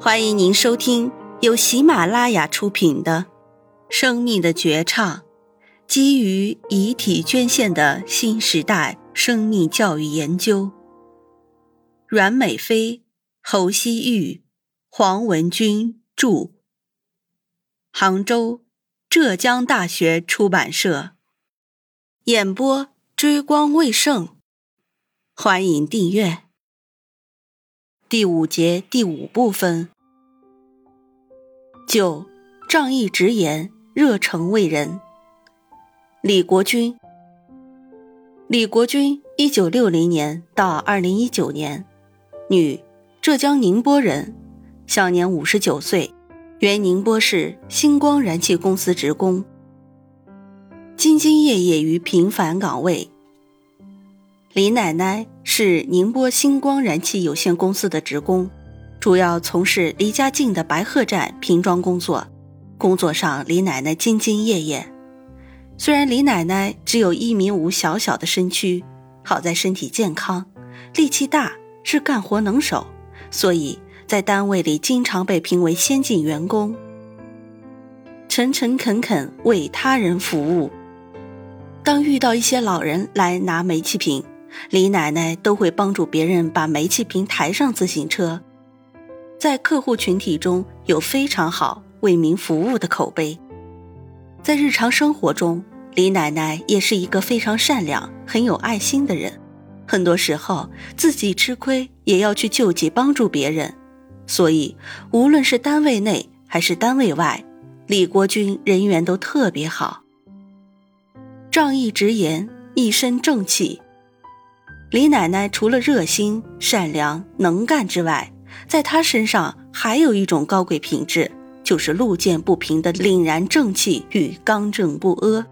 欢迎您收听由喜马拉雅出品的《生命的绝唱》，基于遗体捐献的新时代生命教育研究。阮美飞、侯希玉、黄文军著，杭州浙江大学出版社。演播：追光未盛。欢迎订阅。第五节第五部分。九，仗义直言，热诚为人。李国军，李国军，一九六零年到二零一九年，女，浙江宁波人，享年五十九岁，原宁波市星光燃气公司职工，兢兢业业于平凡岗位。李奶奶是宁波星光燃气有限公司的职工。主要从事离家近的白鹤站瓶装工作，工作上李奶奶兢兢业业。虽然李奶奶只有一米五小小的身躯，好在身体健康，力气大，是干活能手，所以在单位里经常被评为先进员工。诚诚恳恳为他人服务。当遇到一些老人来拿煤气瓶，李奶奶都会帮助别人把煤气瓶抬上自行车。在客户群体中有非常好为民服务的口碑，在日常生活中，李奶奶也是一个非常善良、很有爱心的人。很多时候自己吃亏也要去救济帮助别人，所以无论是单位内还是单位外，李国军人缘都特别好。仗义直言，一身正气。李奶奶除了热心、善良、能干之外，在她身上还有一种高贵品质，就是路见不平的凛然正气与刚正不阿。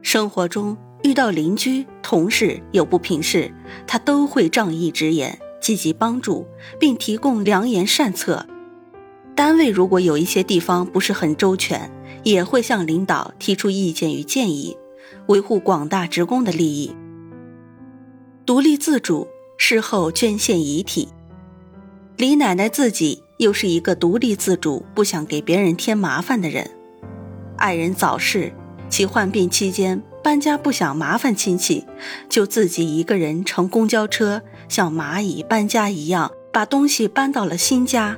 生活中遇到邻居、同事有不平事，他都会仗义直言，积极帮助，并提供良言善策。单位如果有一些地方不是很周全，也会向领导提出意见与建议，维护广大职工的利益。独立自主，事后捐献遗体。李奶奶自己又是一个独立自主、不想给别人添麻烦的人。爱人早逝，其患病期间搬家不想麻烦亲戚，就自己一个人乘公交车，像蚂蚁搬家一样把东西搬到了新家。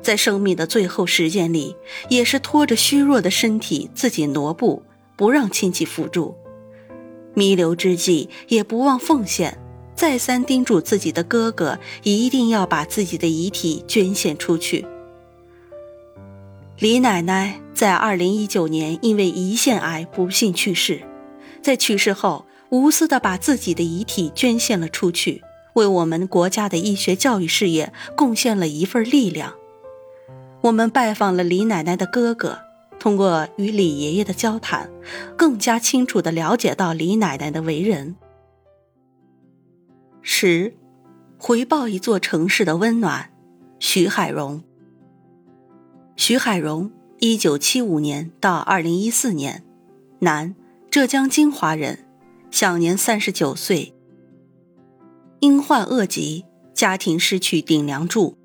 在生命的最后时间里，也是拖着虚弱的身体自己挪步，不让亲戚辅助。弥留之际，也不忘奉献。再三叮嘱自己的哥哥，一定要把自己的遗体捐献出去。李奶奶在二零一九年因为胰腺癌不幸去世，在去世后无私的把自己的遗体捐献了出去，为我们国家的医学教育事业贡献了一份力量。我们拜访了李奶奶的哥哥，通过与李爷爷的交谈，更加清楚的了解到李奶奶的为人。十，回报一座城市的温暖。徐海荣。徐海荣，一九七五年到二零一四年，男，浙江金华人，享年三十九岁。因患恶疾，家庭失去顶梁柱。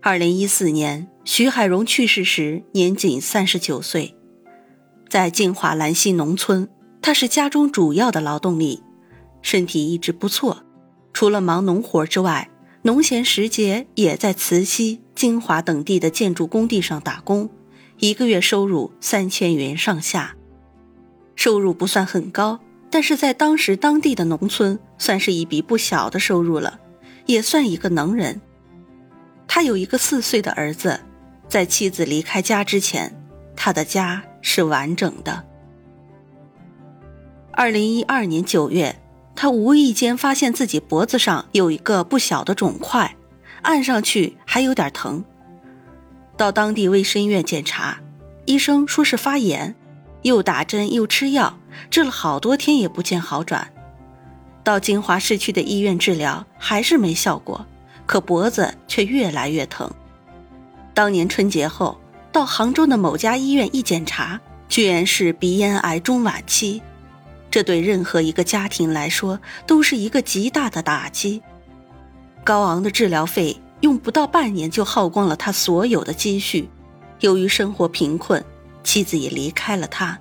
二零一四年，徐海荣去世时年仅三十九岁。在金华兰溪农村，他是家中主要的劳动力，身体一直不错。除了忙农活之外，农闲时节也在慈溪、金华等地的建筑工地上打工，一个月收入三千元上下。收入不算很高，但是在当时当地的农村算是一笔不小的收入了，也算一个能人。他有一个四岁的儿子，在妻子离开家之前，他的家是完整的。二零一二年九月。他无意间发现自己脖子上有一个不小的肿块，按上去还有点疼。到当地卫生院检查，医生说是发炎，又打针又吃药，治了好多天也不见好转。到金华市区的医院治疗还是没效果，可脖子却越来越疼。当年春节后，到杭州的某家医院一检查，居然是鼻咽癌中晚期。这对任何一个家庭来说都是一个极大的打击。高昂的治疗费用不到半年就耗光了他所有的积蓄。由于生活贫困，妻子也离开了他。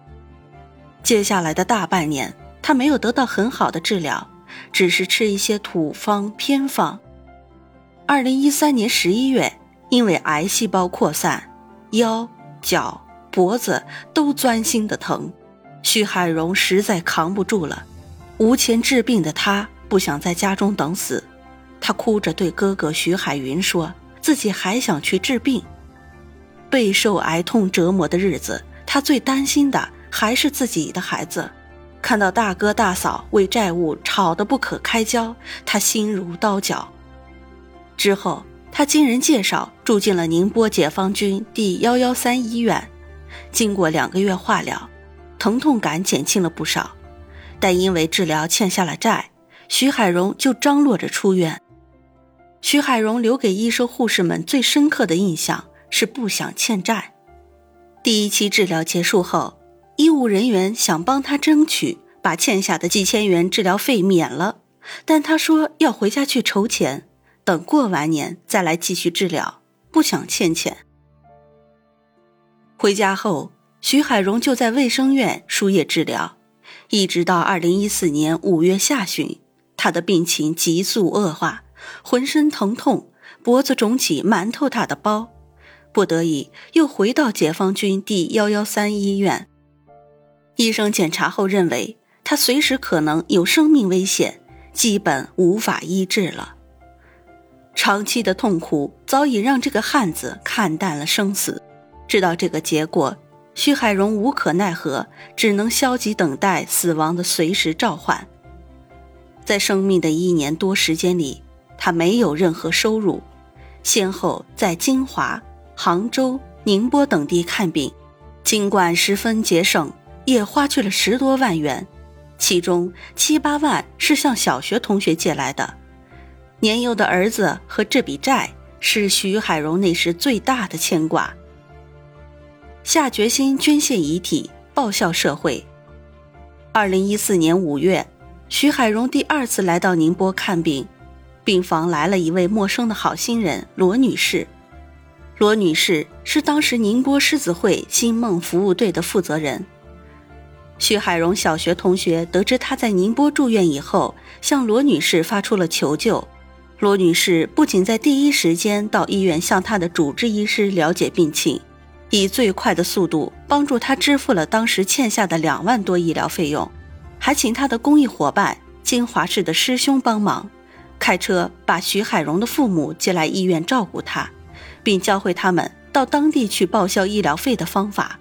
接下来的大半年，他没有得到很好的治疗，只是吃一些土方偏方。二零一三年十一月，因为癌细胞扩散，腰、脚、脖子都钻心的疼，徐海荣实在扛不住了。无钱治病的他不想在家中等死，他哭着对哥哥徐海云说：“自己还想去治病。”备受癌痛折磨的日子，他最担心的。还是自己的孩子，看到大哥大嫂为债务吵得不可开交，他心如刀绞。之后，他经人介绍住进了宁波解放军第幺幺三医院，经过两个月化疗，疼痛感减轻了不少。但因为治疗欠下了债，徐海荣就张罗着出院。徐海荣留给医生护士们最深刻的印象是不想欠债。第一期治疗结束后。医务人员想帮他争取把欠下的几千元治疗费免了，但他说要回家去筹钱，等过完年再来继续治疗，不想欠钱。回家后，徐海荣就在卫生院输液治疗，一直到二零一四年五月下旬，他的病情急速恶化，浑身疼痛，脖子肿起馒头大的包，不得已又回到解放军第幺幺三医院。医生检查后认为，他随时可能有生命危险，基本无法医治了。长期的痛苦早已让这个汉子看淡了生死。知道这个结果，徐海荣无可奈何，只能消极等待死亡的随时召唤。在生命的一年多时间里，他没有任何收入，先后在金华、杭州、宁波等地看病，尽管十分节省。也花去了十多万元，其中七八万是向小学同学借来的。年幼的儿子和这笔债是徐海荣那时最大的牵挂。下决心捐献遗体，报效社会。二零一四年五月，徐海荣第二次来到宁波看病，病房来了一位陌生的好心人罗女士。罗女士是当时宁波狮子会星梦服务队的负责人。徐海荣小学同学得知他在宁波住院以后，向罗女士发出了求救。罗女士不仅在第一时间到医院向她的主治医师了解病情，以最快的速度帮助他支付了当时欠下的两万多医疗费用，还请他的公益伙伴金华市的师兄帮忙，开车把徐海荣的父母接来医院照顾他，并教会他们到当地去报销医疗费的方法。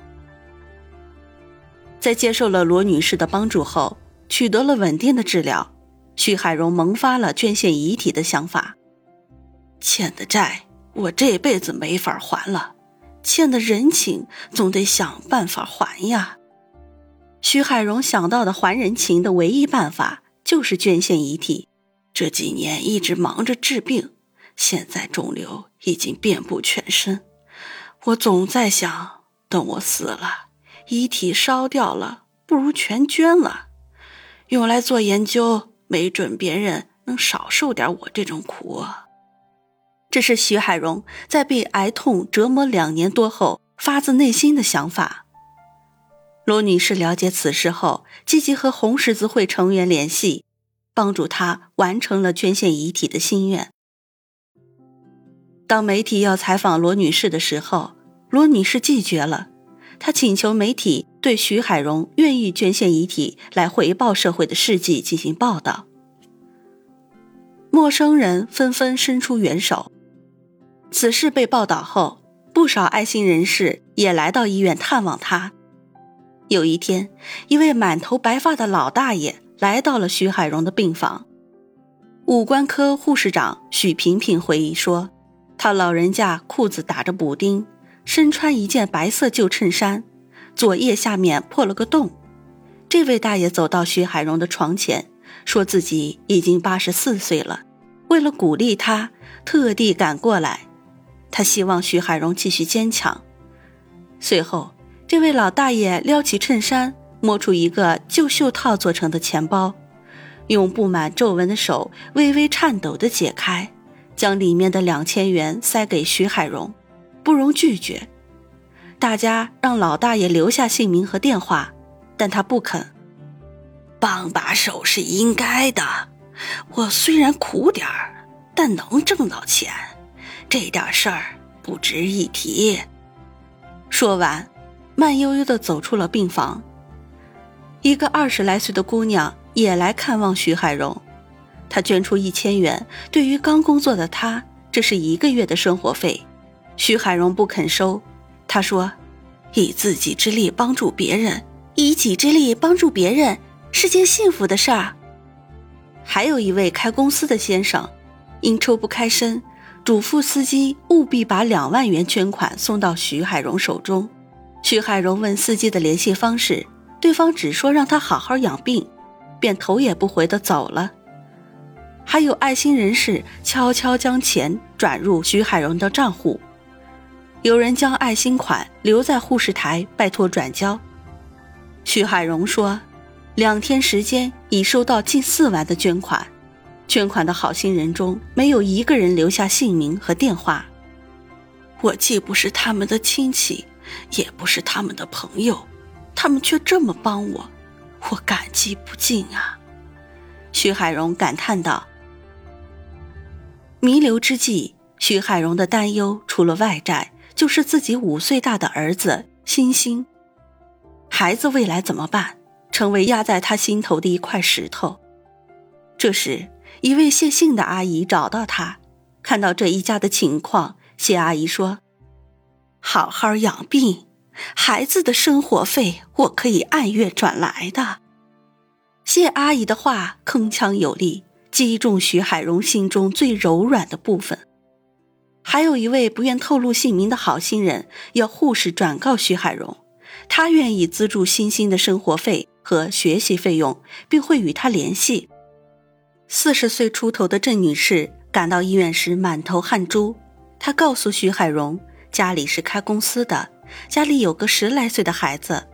在接受了罗女士的帮助后，取得了稳定的治疗，徐海荣萌发了捐献遗体的想法。欠的债我这辈子没法还了，欠的人情总得想办法还呀。徐海荣想到的还人情的唯一办法就是捐献遗体。这几年一直忙着治病，现在肿瘤已经遍布全身，我总在想，等我死了。遗体烧掉了，不如全捐了，用来做研究，没准别人能少受点我这种苦。这是徐海荣在被癌痛折磨两年多后发自内心的想法。罗女士了解此事后，积极和红十字会成员联系，帮助他完成了捐献遗体的心愿。当媒体要采访罗女士的时候，罗女士拒绝了。她请求媒体对徐海荣愿意捐献遗体来回报社会的事迹进行报道。陌生人纷纷伸出援手。此事被报道后，不少爱心人士也来到医院探望他。有一天，一位满头白发的老大爷来到了徐海荣的病房。五官科护士长许萍萍回忆说：“他老人家裤子打着补丁。”身穿一件白色旧衬衫，左腋下面破了个洞。这位大爷走到徐海荣的床前，说自己已经八十四岁了，为了鼓励他，特地赶过来。他希望徐海荣继续坚强。随后，这位老大爷撩起衬衫，摸出一个旧袖套做成的钱包，用布满皱纹的手微微颤抖地解开，将里面的两千元塞给徐海荣，不容拒绝。大家让老大爷留下姓名和电话，但他不肯。帮把手是应该的，我虽然苦点儿，但能挣到钱，这点事儿不值一提。说完，慢悠悠的走出了病房。一个二十来岁的姑娘也来看望徐海荣，她捐出一千元，对于刚工作的她，这是一个月的生活费。徐海荣不肯收。他说：“以自己之力帮助别人，以己之力帮助别人是件幸福的事儿。”还有一位开公司的先生，因抽不开身，嘱咐司机务必把两万元捐款送到徐海荣手中。徐海荣问司机的联系方式，对方只说让他好好养病，便头也不回的走了。还有爱心人士悄悄将钱转入徐海荣的账户。有人将爱心款留在护士台，拜托转交。徐海荣说，两天时间已收到近四万的捐款，捐款的好心人中没有一个人留下姓名和电话。我既不是他们的亲戚，也不是他们的朋友，他们却这么帮我，我感激不尽啊！徐海荣感叹道。弥留之际，徐海荣的担忧除了外债。就是自己五岁大的儿子欣欣，孩子未来怎么办？成为压在他心头的一块石头。这时，一位谢姓的阿姨找到他，看到这一家的情况，谢阿姨说：“好好养病，孩子的生活费我可以按月转来的。”谢阿姨的话铿锵有力，击中徐海荣心中最柔软的部分。还有一位不愿透露姓名的好心人，要护士转告徐海荣，他愿意资助欣欣的生活费和学习费用，并会与他联系。四十岁出头的郑女士赶到医院时满头汗珠，她告诉徐海荣，家里是开公司的，家里有个十来岁的孩子，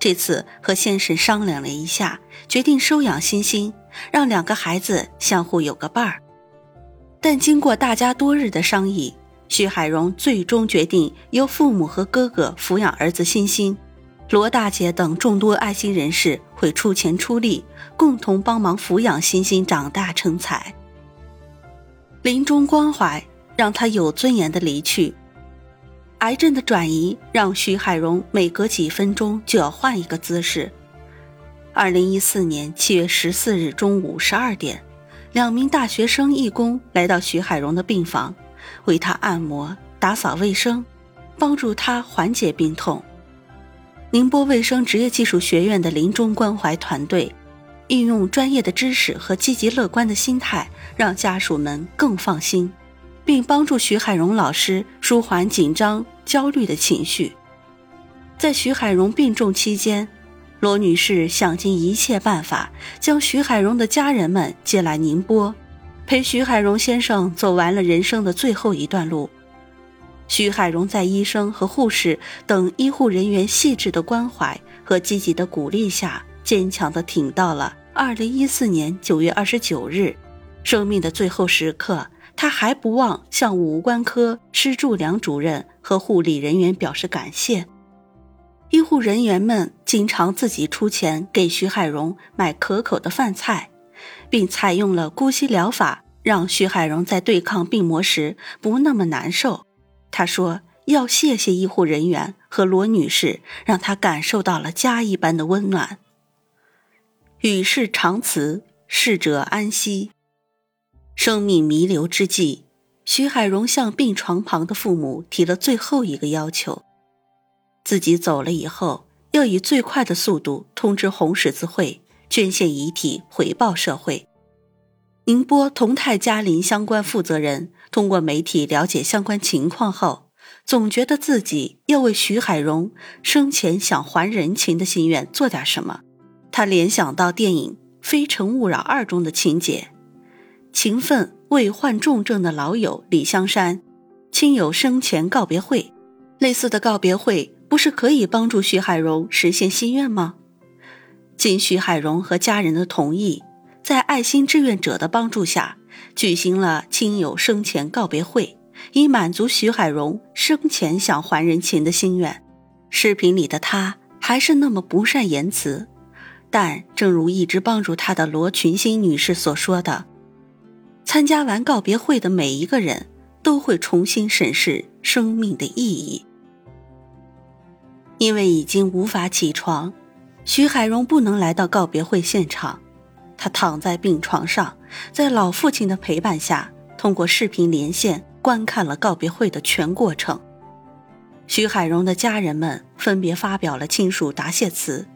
这次和先生商量了一下，决定收养欣欣，让两个孩子相互有个伴儿。但经过大家多日的商议，徐海荣最终决定由父母和哥哥抚养儿子欣欣，罗大姐等众多爱心人士会出钱出力，共同帮忙抚养欣欣长大成才。临终关怀让他有尊严的离去，癌症的转移让徐海荣每隔几分钟就要换一个姿势。二零一四年七月十四日中午十二点。两名大学生义工来到徐海荣的病房，为他按摩、打扫卫生，帮助他缓解病痛。宁波卫生职业技术学院的临终关怀团队，运用专业的知识和积极乐观的心态，让家属们更放心，并帮助徐海荣老师舒缓紧张、焦虑的情绪。在徐海荣病重期间。罗女士想尽一切办法将徐海荣的家人们接来宁波，陪徐海荣先生走完了人生的最后一段路。徐海荣在医生和护士等医护人员细致的关怀和积极的鼓励下，坚强地挺到了2014年9月29日，生命的最后时刻，他还不忘向五官科施柱良主任和护理人员表示感谢。医护人员们经常自己出钱给徐海荣买可口的饭菜，并采用了姑息疗法，让徐海荣在对抗病魔时不那么难受。他说：“要谢谢医护人员和罗女士，让他感受到了家一般的温暖。”与世长辞，逝者安息。生命弥留之际，徐海荣向病床旁的父母提了最后一个要求。自己走了以后，要以最快的速度通知红十字会捐献遗体，回报社会。宁波同泰嘉林相关负责人通过媒体了解相关情况后，总觉得自己要为徐海荣生前想还人情的心愿做点什么。他联想到电影《非诚勿扰二》中的情节：情分为患重症的老友李香山，亲友生前告别会，类似的告别会。不是可以帮助徐海荣实现心愿吗？经徐海荣和家人的同意，在爱心志愿者的帮助下，举行了亲友生前告别会，以满足徐海荣生前想还人情的心愿。视频里的他还是那么不善言辞，但正如一直帮助他的罗群星女士所说的，参加完告别会的每一个人都会重新审视生命的意义。因为已经无法起床，徐海荣不能来到告别会现场。他躺在病床上，在老父亲的陪伴下，通过视频连线观看了告别会的全过程。徐海荣的家人们分别发表了亲属答谢词，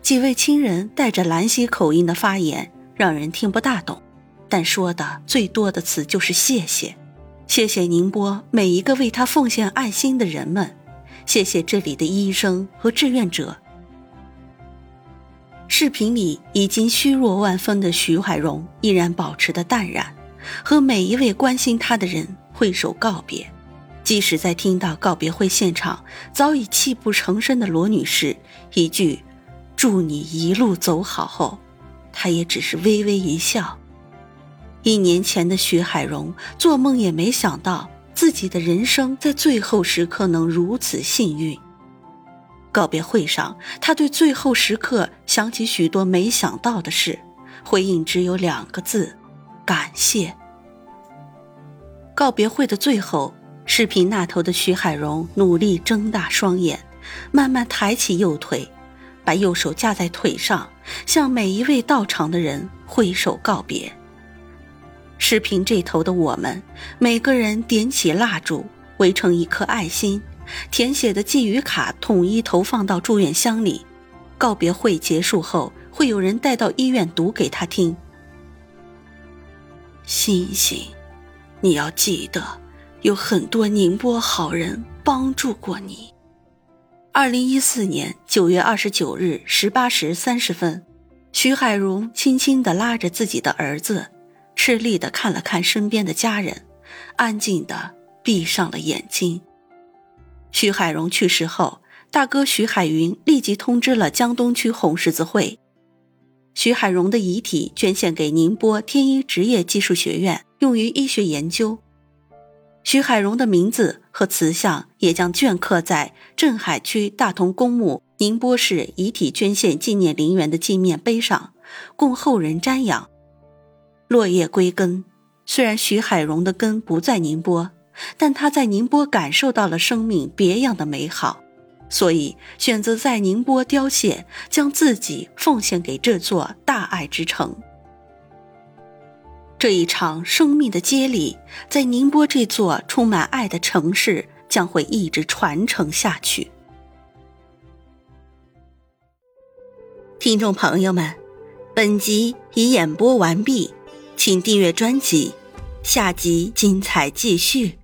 几位亲人带着兰溪口音的发言让人听不大懂，但说的最多的词就是谢谢，谢谢宁波每一个为他奉献爱心的人们，谢谢这里的医生和志愿者。视频里已经虚弱万分的徐海荣依然保持的淡然，和每一位关心他的人挥手告别。即使在听到告别会现场早已泣不成声的罗女士一句“祝你一路走好”后，他也只是微微一笑。一年前的徐海荣做梦也没想到自己的人生在最后时刻能如此幸运。告别会上，他对最后时刻想起许多没想到的事，回应只有两个字：感谢。告别会的最后，视频那头的徐海荣努力睁大双眼，慢慢抬起右腿，把右手架在腿上，向每一位到场的人挥手告别。视频这头的我们，每个人点起蜡烛，围成一颗爱心。填写的寄语卡统一投放到住院箱里。告别会结束后，会有人带到医院读给他听。星星，你要记得，有很多宁波好人帮助过你。二零一四年九月二十九日十八时三十分，徐海荣轻轻地拉着自己的儿子，吃力地看了看身边的家人，安静地闭上了眼睛。徐海荣去世后，大哥徐海云立即通知了江东区红十字会，徐海荣的遗体捐献给宁波天一职业技术学院，用于医学研究。徐海荣的名字和瓷像也将镌刻在镇海区大同公墓宁波市遗体捐献纪念陵园的纪念碑上，供后人瞻仰。落叶归根，虽然徐海荣的根不在宁波。但他在宁波感受到了生命别样的美好，所以选择在宁波凋谢，将自己奉献给这座大爱之城。这一场生命的接力，在宁波这座充满爱的城市，将会一直传承下去。听众朋友们，本集已演播完毕，请订阅专辑，下集精彩继续。